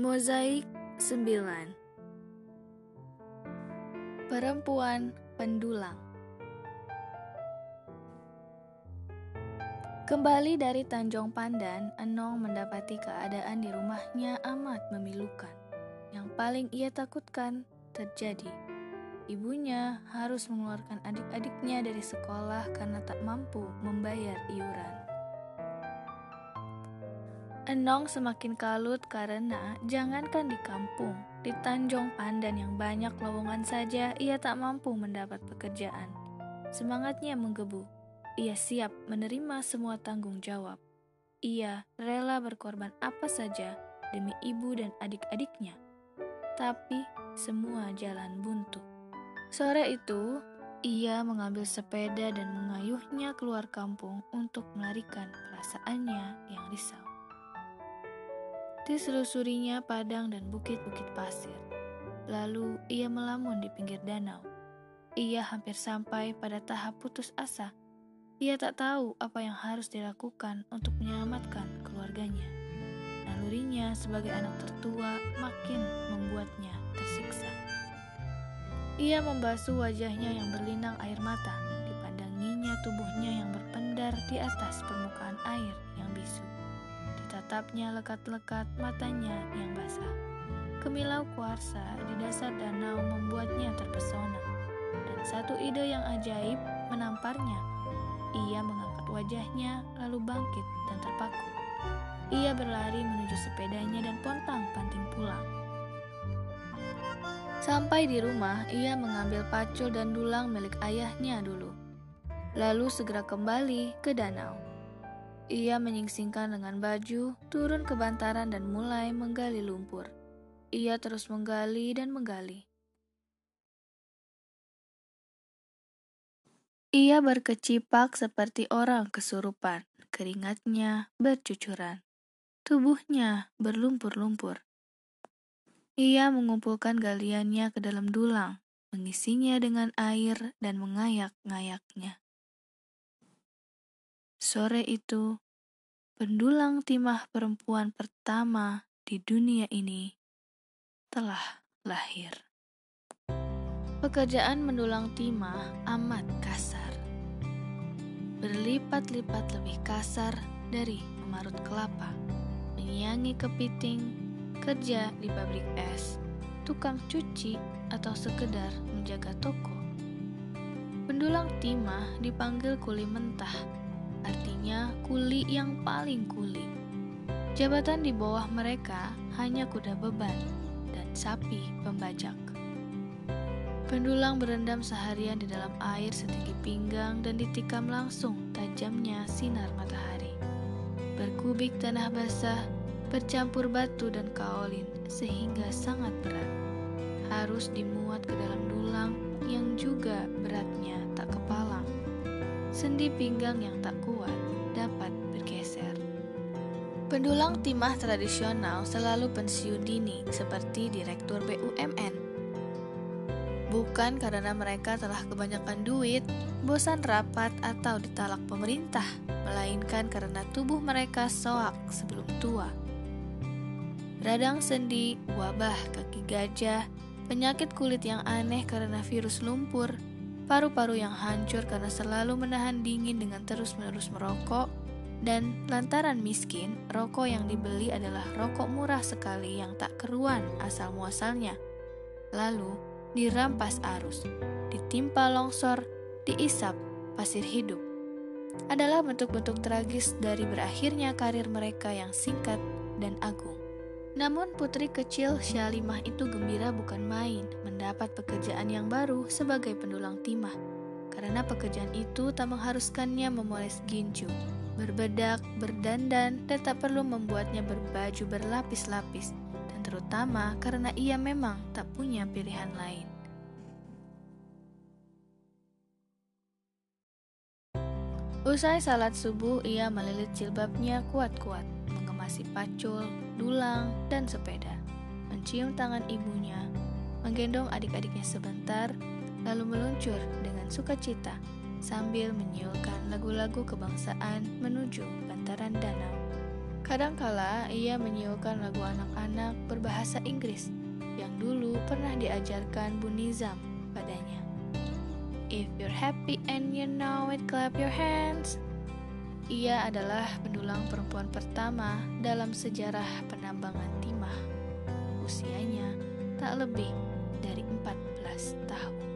Mozaik 9 Perempuan Pendulang Kembali dari Tanjung Pandan, Enong mendapati keadaan di rumahnya amat memilukan. Yang paling ia takutkan terjadi. Ibunya harus mengeluarkan adik-adiknya dari sekolah karena tak mampu membayar iuran. Enong semakin kalut karena jangankan di kampung, di Tanjung Pandan yang banyak lowongan saja ia tak mampu mendapat pekerjaan. Semangatnya menggebu. Ia siap menerima semua tanggung jawab. Ia rela berkorban apa saja demi ibu dan adik-adiknya. Tapi semua jalan buntu. Sore itu, ia mengambil sepeda dan mengayuhnya keluar kampung untuk melarikan perasaannya yang risau. Diselusurinya padang dan bukit-bukit pasir. Lalu ia melamun di pinggir danau. Ia hampir sampai pada tahap putus asa. Ia tak tahu apa yang harus dilakukan untuk menyelamatkan keluarganya. Nalurinya sebagai anak tertua makin membuatnya tersiksa. Ia membasuh wajahnya yang berlinang air mata, dipandanginya tubuhnya yang berpendar di atas permukaan air yang bisu. Tatapnya lekat-lekat matanya yang basah. Kemilau kuarsa di dasar danau membuatnya terpesona. Dan satu ide yang ajaib menamparnya. Ia mengangkat wajahnya lalu bangkit dan terpaku. Ia berlari menuju sepedanya dan pontang panting pulang. Sampai di rumah, ia mengambil pacul dan dulang milik ayahnya dulu. Lalu segera kembali ke danau. Ia menyingsingkan dengan baju, turun ke bantaran dan mulai menggali lumpur. Ia terus menggali dan menggali. Ia berkecipak seperti orang kesurupan. Keringatnya bercucuran. Tubuhnya berlumpur-lumpur. Ia mengumpulkan galiannya ke dalam dulang, mengisinya dengan air dan mengayak-ngayaknya. Sore itu, pendulang timah perempuan pertama di dunia ini telah lahir. Pekerjaan mendulang timah amat kasar. Berlipat-lipat lebih kasar dari memarut kelapa, menyiangi kepiting, kerja di pabrik es, tukang cuci, atau sekedar menjaga toko. Pendulang timah dipanggil kuli mentah artinya kuli yang paling kuli. Jabatan di bawah mereka hanya kuda beban dan sapi pembajak. Pendulang berendam seharian di dalam air setinggi pinggang dan ditikam langsung tajamnya sinar matahari. Berkubik tanah basah, bercampur batu dan kaolin sehingga sangat berat. Harus dimuat ke dalam dulang yang juga beratnya tak kepalang sendi pinggang yang tak kuat dapat bergeser. Pendulang timah tradisional selalu pensiun dini seperti direktur BUMN. Bukan karena mereka telah kebanyakan duit, bosan rapat atau ditalak pemerintah, melainkan karena tubuh mereka soak sebelum tua. Radang sendi, wabah kaki gajah, penyakit kulit yang aneh karena virus lumpur, paru-paru yang hancur karena selalu menahan dingin dengan terus-menerus merokok, dan lantaran miskin, rokok yang dibeli adalah rokok murah sekali yang tak keruan asal muasalnya. Lalu dirampas arus, ditimpa longsor, diisap pasir hidup. Adalah bentuk-bentuk tragis dari berakhirnya karir mereka yang singkat dan agung. Namun putri kecil Syalimah itu gembira bukan main mendapat pekerjaan yang baru sebagai pendulang timah. Karena pekerjaan itu tak mengharuskannya memoles ginju, berbedak, berdandan, dan tak perlu membuatnya berbaju berlapis-lapis, dan terutama karena ia memang tak punya pilihan lain. Usai salat subuh, ia melilit jilbabnya kuat-kuat, mengemasi pacul, dulang, dan sepeda. Mencium tangan ibunya, menggendong adik-adiknya sebentar, lalu meluncur dengan sukacita sambil menyiulkan lagu-lagu kebangsaan menuju bantaran danau. Kadangkala ia menyiulkan lagu anak-anak berbahasa Inggris yang dulu pernah diajarkan Bu Nizam padanya. If you're happy and you know it, clap your hands. Ia adalah pendulang perempuan pertama dalam sejarah penambangan timah. Usianya tak lebih dari 14 tahun.